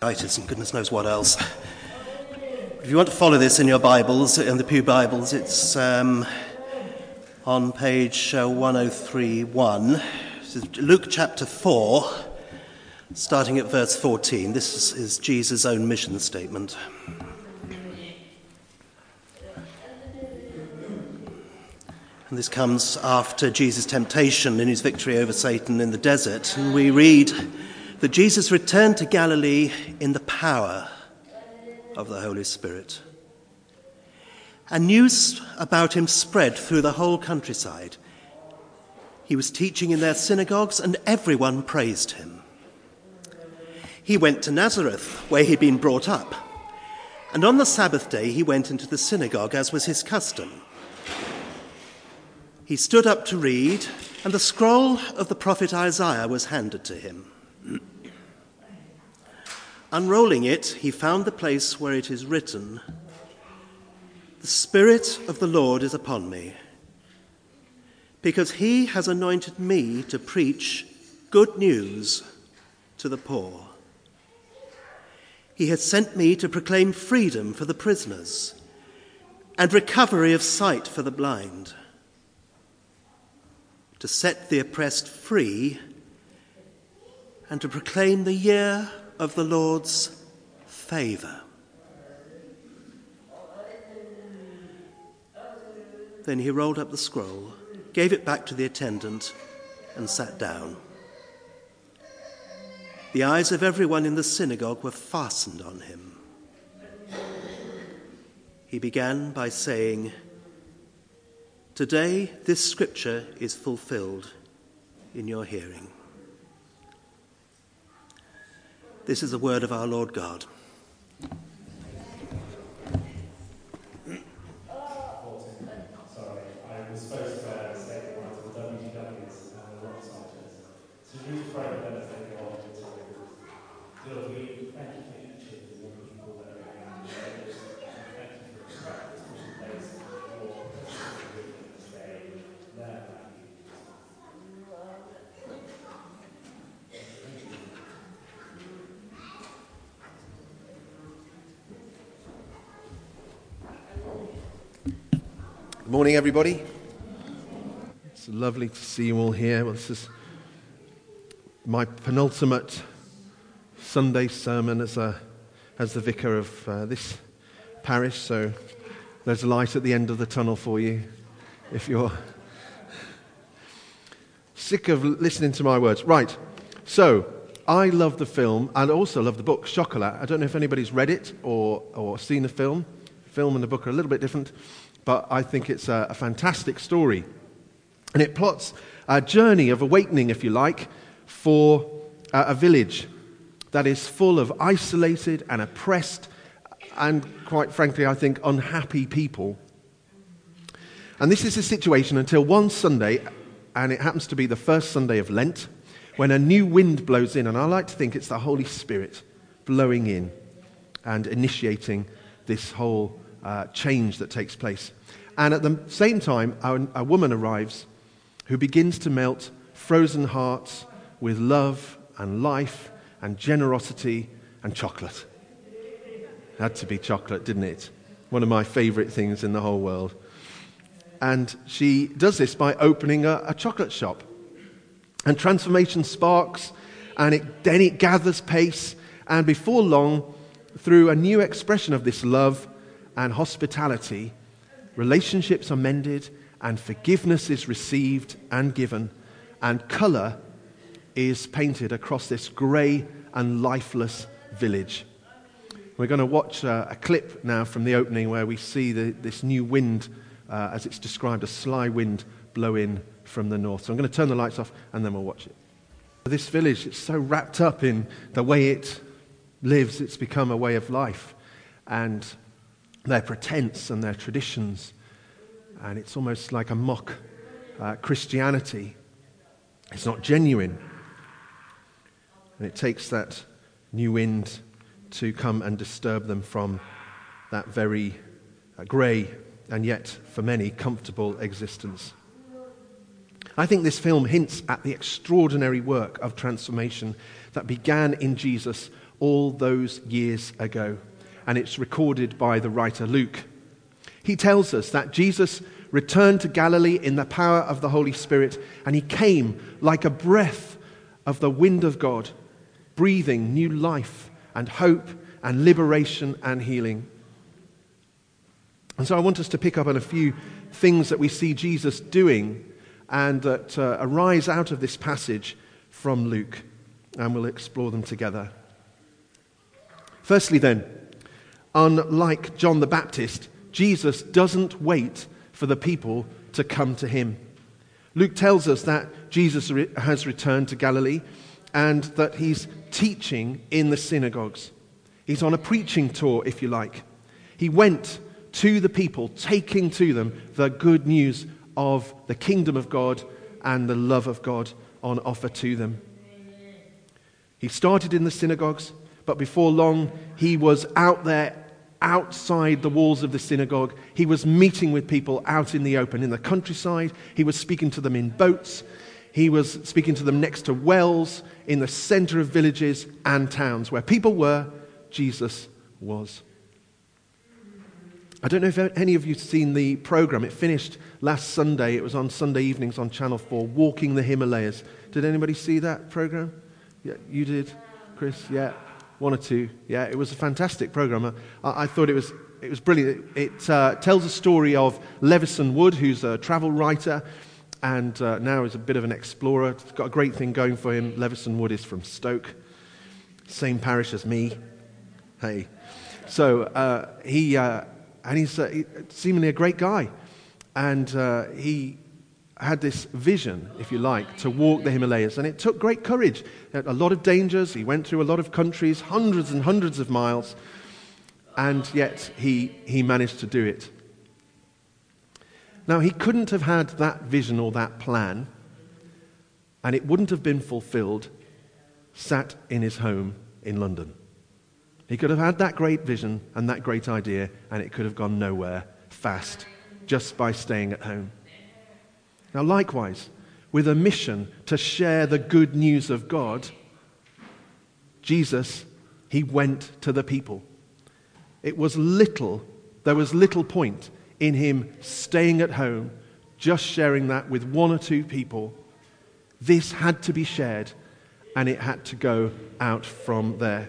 and goodness knows what else. If you want to follow this in your Bibles, in the Pew Bibles, it's um, on page uh, 1031. Luke chapter 4, starting at verse 14. This is Jesus' own mission statement. And this comes after Jesus' temptation in his victory over Satan in the desert. And we read that Jesus returned to Galilee in the power of the Holy Spirit. And news about him spread through the whole countryside. He was teaching in their synagogues, and everyone praised him. He went to Nazareth, where he'd been brought up. And on the Sabbath day, he went into the synagogue, as was his custom. He stood up to read, and the scroll of the prophet Isaiah was handed to him. Unrolling it, he found the place where it is written, The Spirit of the Lord is upon me, because he has anointed me to preach good news to the poor. He has sent me to proclaim freedom for the prisoners and recovery of sight for the blind, to set the oppressed free, and to proclaim the year of the Lord's favour. Then he rolled up the scroll, gave it back to the attendant, and sat down. The eyes of everyone in the synagogue were fastened on him. He began by saying, Today this scripture is fulfilled in your hearing. This is the word of our Lord God. Morning, everybody. It's lovely to see you all here. Well, this is my penultimate Sunday sermon as, a, as the vicar of uh, this parish, so there's a light at the end of the tunnel for you if you're sick of listening to my words. Right, so I love the film and also love the book, Chocolat. I don't know if anybody's read it or, or seen the film. film and the book are a little bit different but I think it's a, a fantastic story. And it plots a journey of awakening, if you like, for a, a village that is full of isolated and oppressed and, quite frankly, I think, unhappy people. And this is the situation until one Sunday, and it happens to be the first Sunday of Lent, when a new wind blows in. And I like to think it's the Holy Spirit blowing in and initiating this whole uh, change that takes place. And at the same time, a, woman arrives who begins to melt frozen hearts with love and life and generosity and chocolate. Had to be chocolate, didn't it? One of my favorite things in the whole world. And she does this by opening a, a chocolate shop. And transformation sparks, and it, then it gathers pace. And before long, through a new expression of this love and hospitality, relationships are mended, and forgiveness is received and given, and colour is painted across this grey and lifeless village. We're going to watch a, a, clip now from the opening where we see the, this new wind, uh, as it's described, a sly wind blow in from the north. So I'm going to turn the lights off and then we'll watch it. This village is so wrapped up in the way it lives, it's become a way of life. And their pretense and their traditions. And it's almost like a mock uh, Christianity. It's not genuine. And it takes that new wind to come and disturb them from that very uh, grey and yet, for many, comfortable existence. I think this film hints at the extraordinary work of transformation that began in Jesus all those years ago. And it's recorded by the writer Luke. He tells us that Jesus returned to Galilee in the power of the Holy Spirit, and he came like a breath of the wind of God, breathing new life and hope and liberation and healing. And so I want us to pick up on a few things that we see Jesus doing and that uh, arise out of this passage from Luke, and we'll explore them together. Firstly, then, unlike John the Baptist, Jesus doesn't wait for the people to come to him. Luke tells us that Jesus re- has returned to Galilee and that he's teaching in the synagogues. He's on a preaching tour, if you like. He went to the people, taking to them the good news of the kingdom of God and the love of God on offer to them. He started in the synagogues, but before long, he was out there outside the walls of the synagogue. He was meeting with people out in the open, in the countryside. He was speaking to them in boats. He was speaking to them next to wells, in the center of villages and towns. Where people were, Jesus was. I don't know if any of you have seen the program. It finished last Sunday. It was on Sunday evenings on Channel 4, Walking the Himalayas. Did anybody see that program? Yeah, you did, Chris? Yeah one or two. Yeah, it was a fantastic program. I, I thought it was, it was brilliant. It, it uh, tells a story of Levison Wood, who's a travel writer and uh, now is a bit of an explorer. It's got a great thing going for him. Levison Wood is from Stoke, same parish as me. Hey. So uh, he, uh, and he's uh, seemingly a great guy. And uh, he had this vision, if you like, to walk the Himalayas. And it took great courage. A lot of dangers. He went through a lot of countries, hundreds and hundreds of miles. And yet he, he managed to do it. Now, he couldn't have had that vision or that plan, and it wouldn't have been fulfilled sat in his home in London. He could have had that great vision and that great idea, and it could have gone nowhere fast just by staying at home. Now, likewise, with a mission to share the good news of God, Jesus, he went to the people. It was little, there was little point in him staying at home, just sharing that with one or two people. This had to be shared, and it had to go out from there.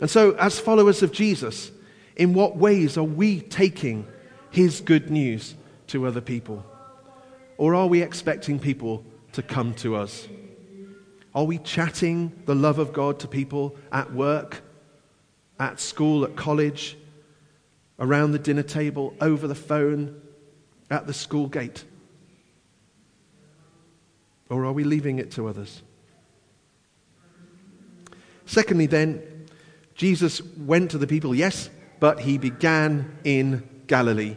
And so, as followers of Jesus, in what ways are we taking his good news to other people? Or are we expecting people to come to us? Are we chatting the love of God to people at work, at school, at college, around the dinner table, over the phone, at the school gate? Or are we leaving it to others? Secondly, then, Jesus went to the people, yes, but he began in Galilee.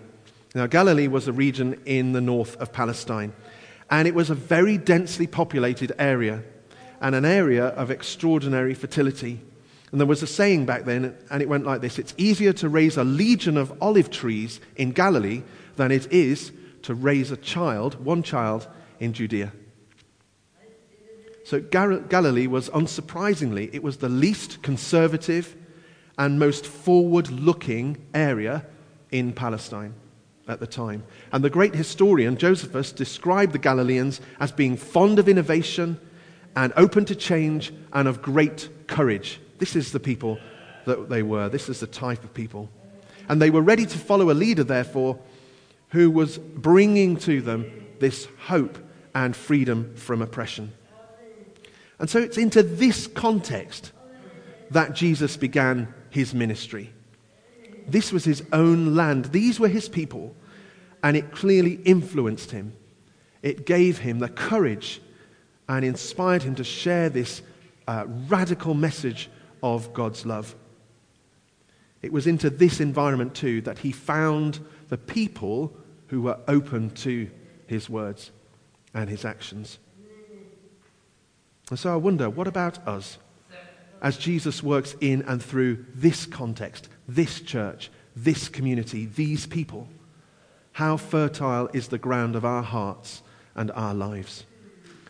Now, Galilee was a region in the north of Palestine, and it was a very densely populated area and an area of extraordinary fertility. And there was a saying back then, and it went like this It's easier to raise a legion of olive trees in Galilee than it is to raise a child, one child, in Judea. So Galilee was, unsurprisingly, it was the least conservative and most forward looking area in Palestine at the time. And the great historian Josephus described the Galileans as being fond of innovation and open to change and of great courage. This is the people that they were. This is the type of people. And they were ready to follow a leader, therefore, who was bringing to them this hope and freedom from oppression. And so it's into this context that Jesus began his ministry. This was his own land. These were his people. And it clearly influenced him. It gave him the courage and inspired him to share this uh, radical message of God's love. It was into this environment, too, that he found the people who were open to his words and his actions. And so I wonder, what about us? As Jesus works in and through this context, this church, this community, these people, how fertile is the ground of our hearts and our lives?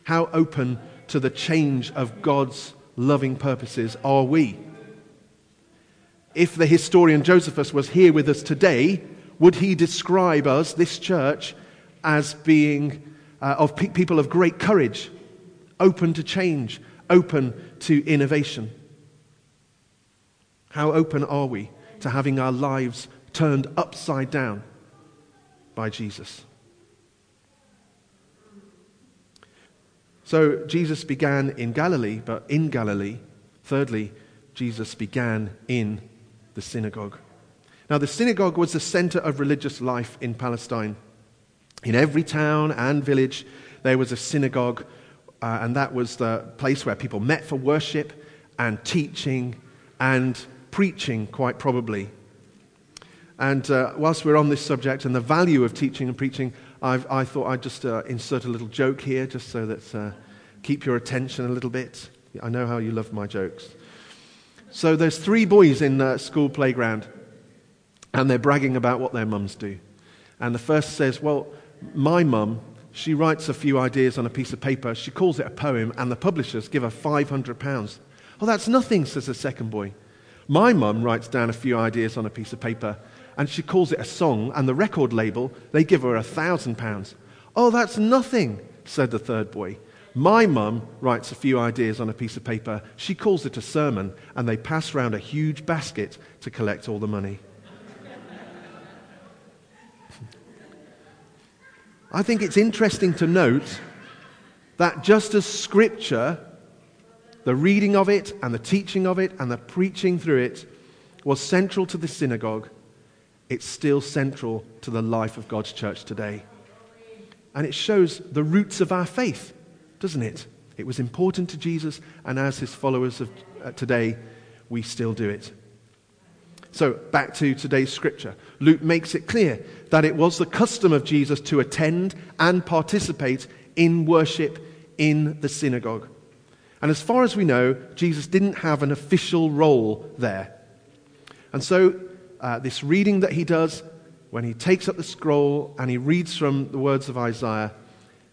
How open to the change of God's loving purposes are we? If the historian Josephus was here with us today, would he describe us, this church, as being uh, of pe- people of great courage, open to change, open to innovation? How open are we to having our lives turned upside down by Jesus? So Jesus began in Galilee, but in Galilee, thirdly, Jesus began in the synagogue. Now, the synagogue was the center of religious life in Palestine. In every town and village, there was a synagogue, uh, and that was the place where people met for worship and teaching and preaching, quite probably. And uh, whilst we're on this subject and the value of teaching and preaching, I've, i thought I'd just uh, insert a little joke here, just so that uh, keep your attention a little bit. I know how you love my jokes. So there's three boys in the school playground, and they're bragging about what their mums do. And the first says, Well, my mum, she writes a few ideas on a piece of paper. She calls it a poem, and the publishers give her £500. Oh, that's nothing, says the second boy. My mum writes down a few ideas on a piece of paper, and she calls it a song, and the record label, they give her a £1,000. Oh, that's nothing, said the third boy. My mum writes a few ideas on a piece of paper. She calls it a sermon, and they pass round a huge basket to collect all the money. I think it's interesting to note that just as Scripture, the reading of it and the teaching of it and the preaching through it was central to the synagogue, it's still central to the life of God's church today. And it shows the roots of our faith doesn't it? It was important to Jesus, and as his followers of uh, today, we still do it. So, back to today's scripture. Luke makes it clear that it was the custom of Jesus to attend and participate in worship in the synagogue. And as far as we know, Jesus didn't have an official role there. And so, uh, this reading that he does, when he takes up the scroll and he reads from the words of Isaiah,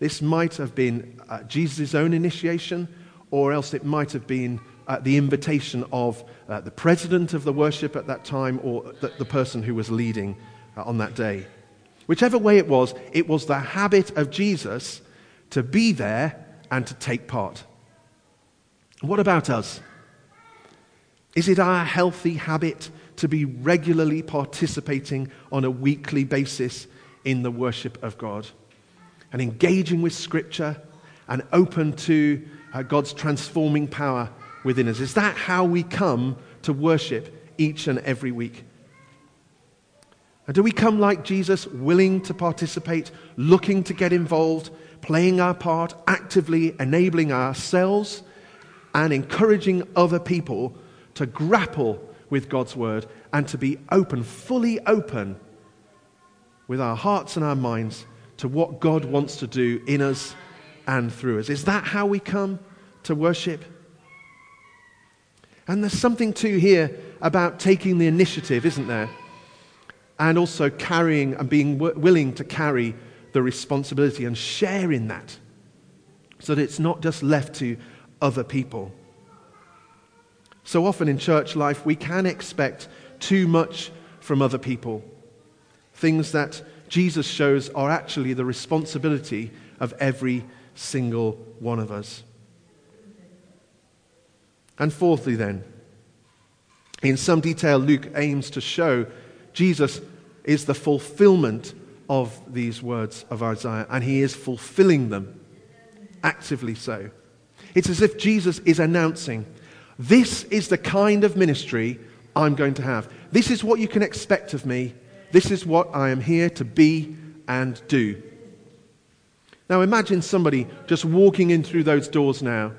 this might have been uh, Jesus' own initiation, or else it might have been uh, the invitation of uh, the president of the worship at that time or the, the person who was leading uh, on that day. Whichever way it was, it was the habit of Jesus to be there and to take part. What about us? Is it our healthy habit to be regularly participating on a weekly basis in the worship of God? and engaging with Scripture and open to uh, God's transforming power within us? Is that how we come to worship each and every week? And do we come like Jesus, willing to participate, looking to get involved, playing our part, actively enabling ourselves and encouraging other people to grapple with God's word and to be open, fully open with our hearts and our minds to what God wants to do in us and through us. Is that how we come to worship? And there's something too here about taking the initiative, isn't there? And also carrying and being w- willing to carry the responsibility and sharing that so that it's not just left to other people. So often in church life, we can expect too much from other people. Things that Jesus shows are actually the responsibility of every single one of us. And fourthly, then, in some detail, Luke aims to show Jesus is the fulfillment of these words of Isaiah, and he is fulfilling them, actively so. It's as if Jesus is announcing, This is the kind of ministry I'm going to have. This is what you can expect of me this is what I am here to be and do. Now imagine somebody just walking in through those doors now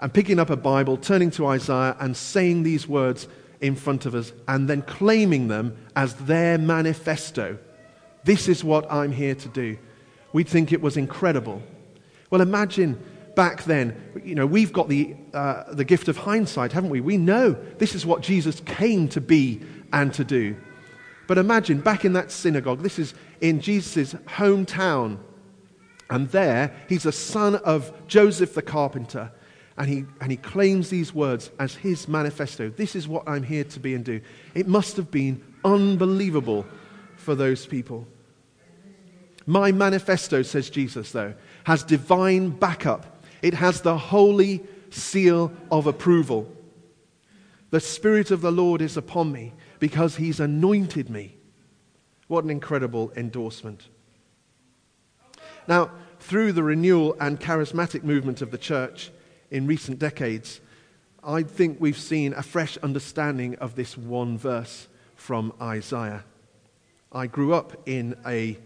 and picking up a Bible, turning to Isaiah and saying these words in front of us and then claiming them as their manifesto. This is what I'm here to do. We'd think it was incredible. Well, imagine back then, you know, we've got the, uh, the gift of hindsight, haven't we? We know this is what Jesus came to be and to do. But imagine back in that synagogue, this is in Jesus' hometown. And there, he's a son of Joseph the carpenter. And he, and he claims these words as his manifesto. This is what I'm here to be and do. It must have been unbelievable for those people. My manifesto, says Jesus, though, has divine backup. It has the holy seal of approval. The Spirit of the Lord is upon me because He's anointed me. What an incredible endorsement. Now, through the renewal and charismatic movement of the church in recent decades, I think we've seen a fresh understanding of this one verse from Isaiah. I grew up in a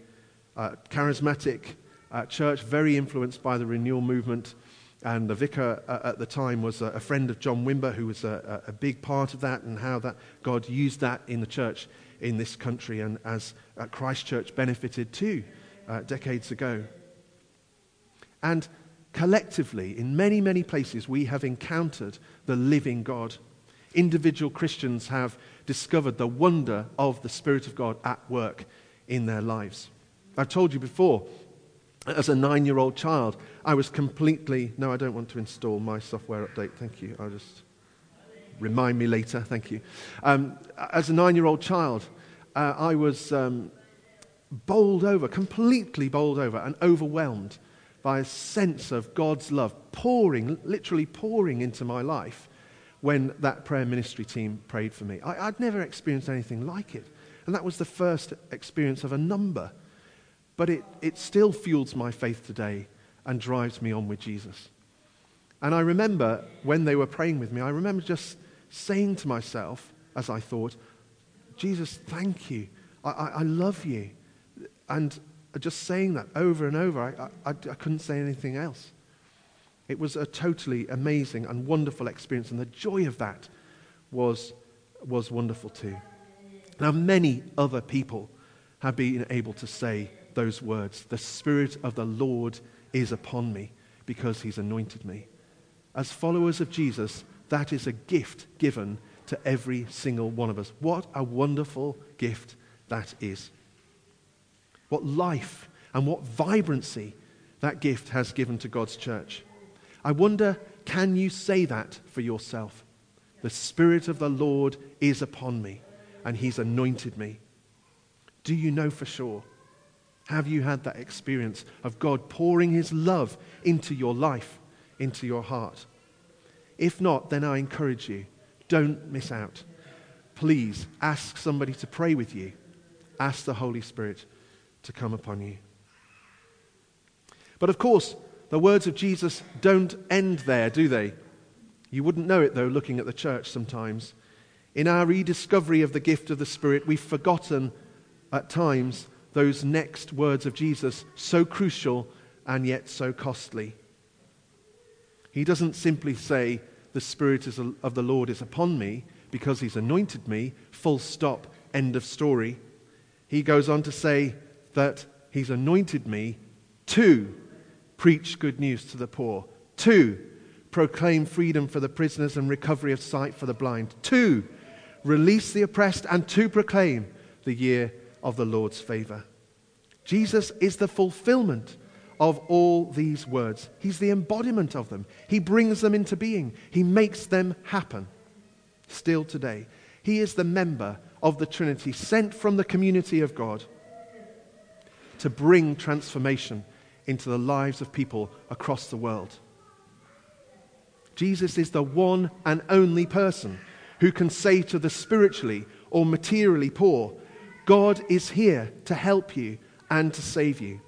uh, charismatic uh, church, very influenced by the renewal movement. And the vicar uh, at the time was a, a, friend of John Wimber, who was a, a, big part of that, and how that God used that in the church in this country, and as uh, Christchurch benefited too uh, decades ago. And collectively, in many, many places, we have encountered the living God. Individual Christians have discovered the wonder of the Spirit of God at work in their lives. I've told you before, as a nine year old child, I was completely. No, I don't want to install my software update. Thank you. I'll just remind me later. Thank you. Um, as a nine year old child, uh, I was um, bowled over, completely bowled over, and overwhelmed by a sense of God's love pouring, literally pouring into my life when that prayer ministry team prayed for me. I, would never experienced anything like it. And that was the first experience of a number. But it, it still fuels my faith today and drives me on with Jesus. And I remember when they were praying with me, I remember just saying to myself, as I thought, Jesus, thank you. I, I, I love you. And just saying that over and over, I, I couldn't say anything else. It was a totally amazing and wonderful experience, and the joy of that was, was wonderful too. Now, many other people have been able to say those words The Spirit of the Lord is upon me because he's anointed me. As followers of Jesus, that is a gift given to every single one of us. What a wonderful gift that is. What life and what vibrancy that gift has given to God's church. I wonder, can you say that for yourself? The Spirit of the Lord is upon me, and He's anointed me. Do you know for sure? Have you had that experience of God pouring His love into your life, into your heart? If not, then I encourage you don't miss out. Please ask somebody to pray with you. Ask the Holy Spirit to come upon you. But of course, the words of Jesus don't end there, do they? You wouldn't know it, though, looking at the church sometimes. In our rediscovery of the gift of the Spirit, we've forgotten at times those next words of Jesus, so crucial and yet so costly. He doesn't simply say, The Spirit of the Lord is upon me because He's anointed me, full stop, end of story. He goes on to say that He's anointed me to preach good news to the poor. Two, proclaim freedom for the prisoners and recovery of sight for the blind. Two, release the oppressed. And to proclaim the year of the Lord's favor. Jesus is the fulfillment of all these words. He's the embodiment of them. He brings them into being, He makes them happen. Still today, He is the member of the Trinity sent from the community of God to bring transformation into the lives of people across the world. Jesus is the one and only person who can say to the spiritually or materially poor, God is here to help you and to save you.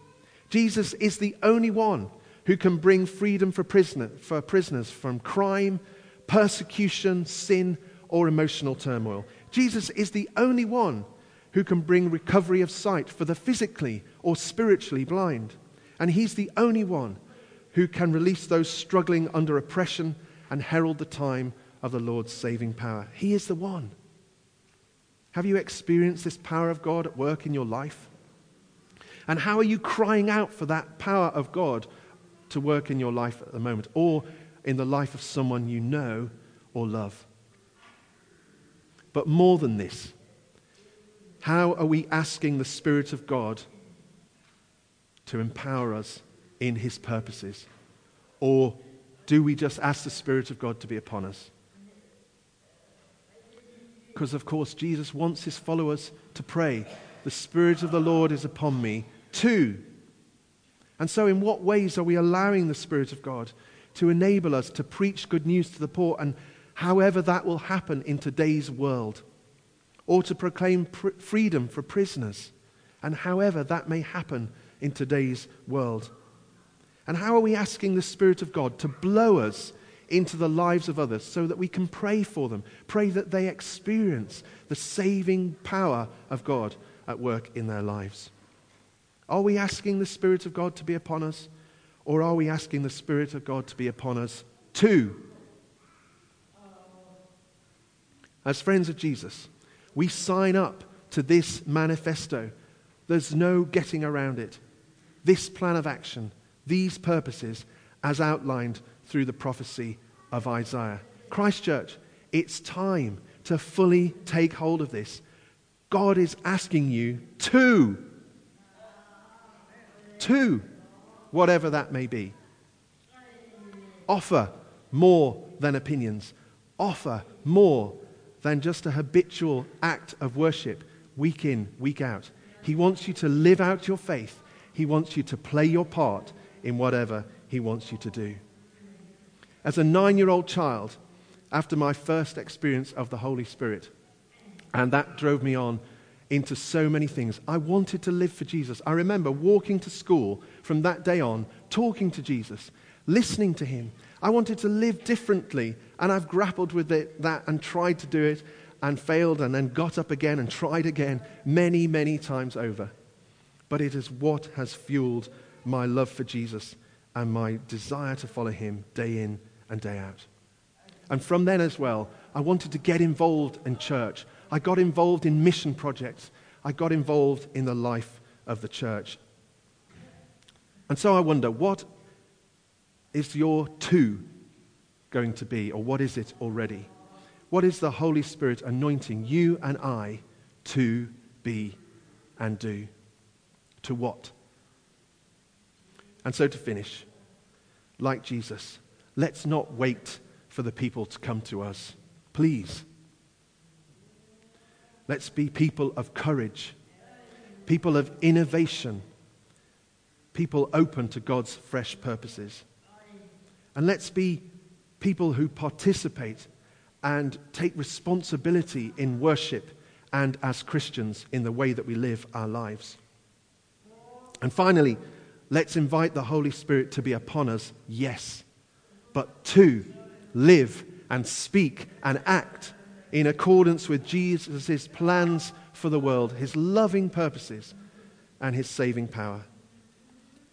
Jesus is the only one who can bring freedom for, prisoner, for prisoners from crime, persecution, sin, or emotional turmoil. Jesus is the only one who can bring recovery of sight for the physically or spiritually blind. And he's the only one who can release those struggling under oppression and herald the time of the Lord's saving power. He is the one. Have you experienced this power of God at work in your life? And how are you crying out for that power of God to work in your life at the moment or in the life of someone you know or love? But more than this, how are we asking the Spirit of God to empower us in his purposes? Or do we just ask the Spirit of God to be upon us? Because, of course, Jesus wants his followers to pray, The Spirit of the Lord is upon me, too. And so, in what ways are we allowing the Spirit of God to enable us to preach good news to the poor, and however that will happen in today's world? Or to proclaim pr- freedom for prisoners, and however that may happen in today's world? And how are we asking the Spirit of God to blow us into the lives of others so that we can pray for them, pray that they experience the saving power of God at work in their lives? Are we asking the Spirit of God to be upon us, or are we asking the Spirit of God to be upon us too? As friends of Jesus, we sign up to this manifesto. There's no getting around it. This plan of action these purposes as outlined through the prophecy of Isaiah. Christchurch, it's time to fully take hold of this. God is asking you to, to, whatever that may be. Offer more than opinions. Offer more than just a habitual act of worship week in, week out. He wants you to live out your faith. He wants you to play your part in whatever He wants you to do. As a nine year old child, after my first experience of the Holy Spirit, and that drove me on into so many things. I wanted to live for Jesus. I remember walking to school from that day on, talking to Jesus, listening to him. I wanted to live differently, and I've grappled with it, that and tried to do it and failed and then got up again and tried again many, many times over. But it is what has fueled my love for Jesus and my desire to follow him day in and day out. And from then as well, I wanted to get involved in church. I got involved in mission projects. I got involved in the life of the church. And so I wonder, what is your two going to be, or what is it already? What is the Holy Spirit anointing you and I to be and do? To what? And so to finish, like Jesus, let's not wait for the people to come to us. Please. Let's be people of courage, people of innovation, people open to God's fresh purposes. And let's be people who participate and take responsibility in worship and as Christians in the way that we live our lives. And finally, Let's invite the Holy Spirit to be upon us, yes, but to live and speak and act in accordance with Jesus' plans for the world, his loving purposes, and his saving power.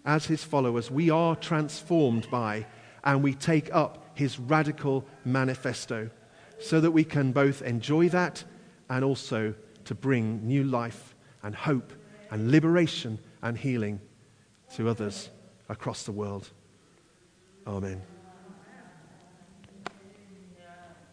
As his followers, we are transformed by and we take up his radical manifesto so that we can both enjoy that and also to bring new life and hope and liberation and healing to others across the world. Amen.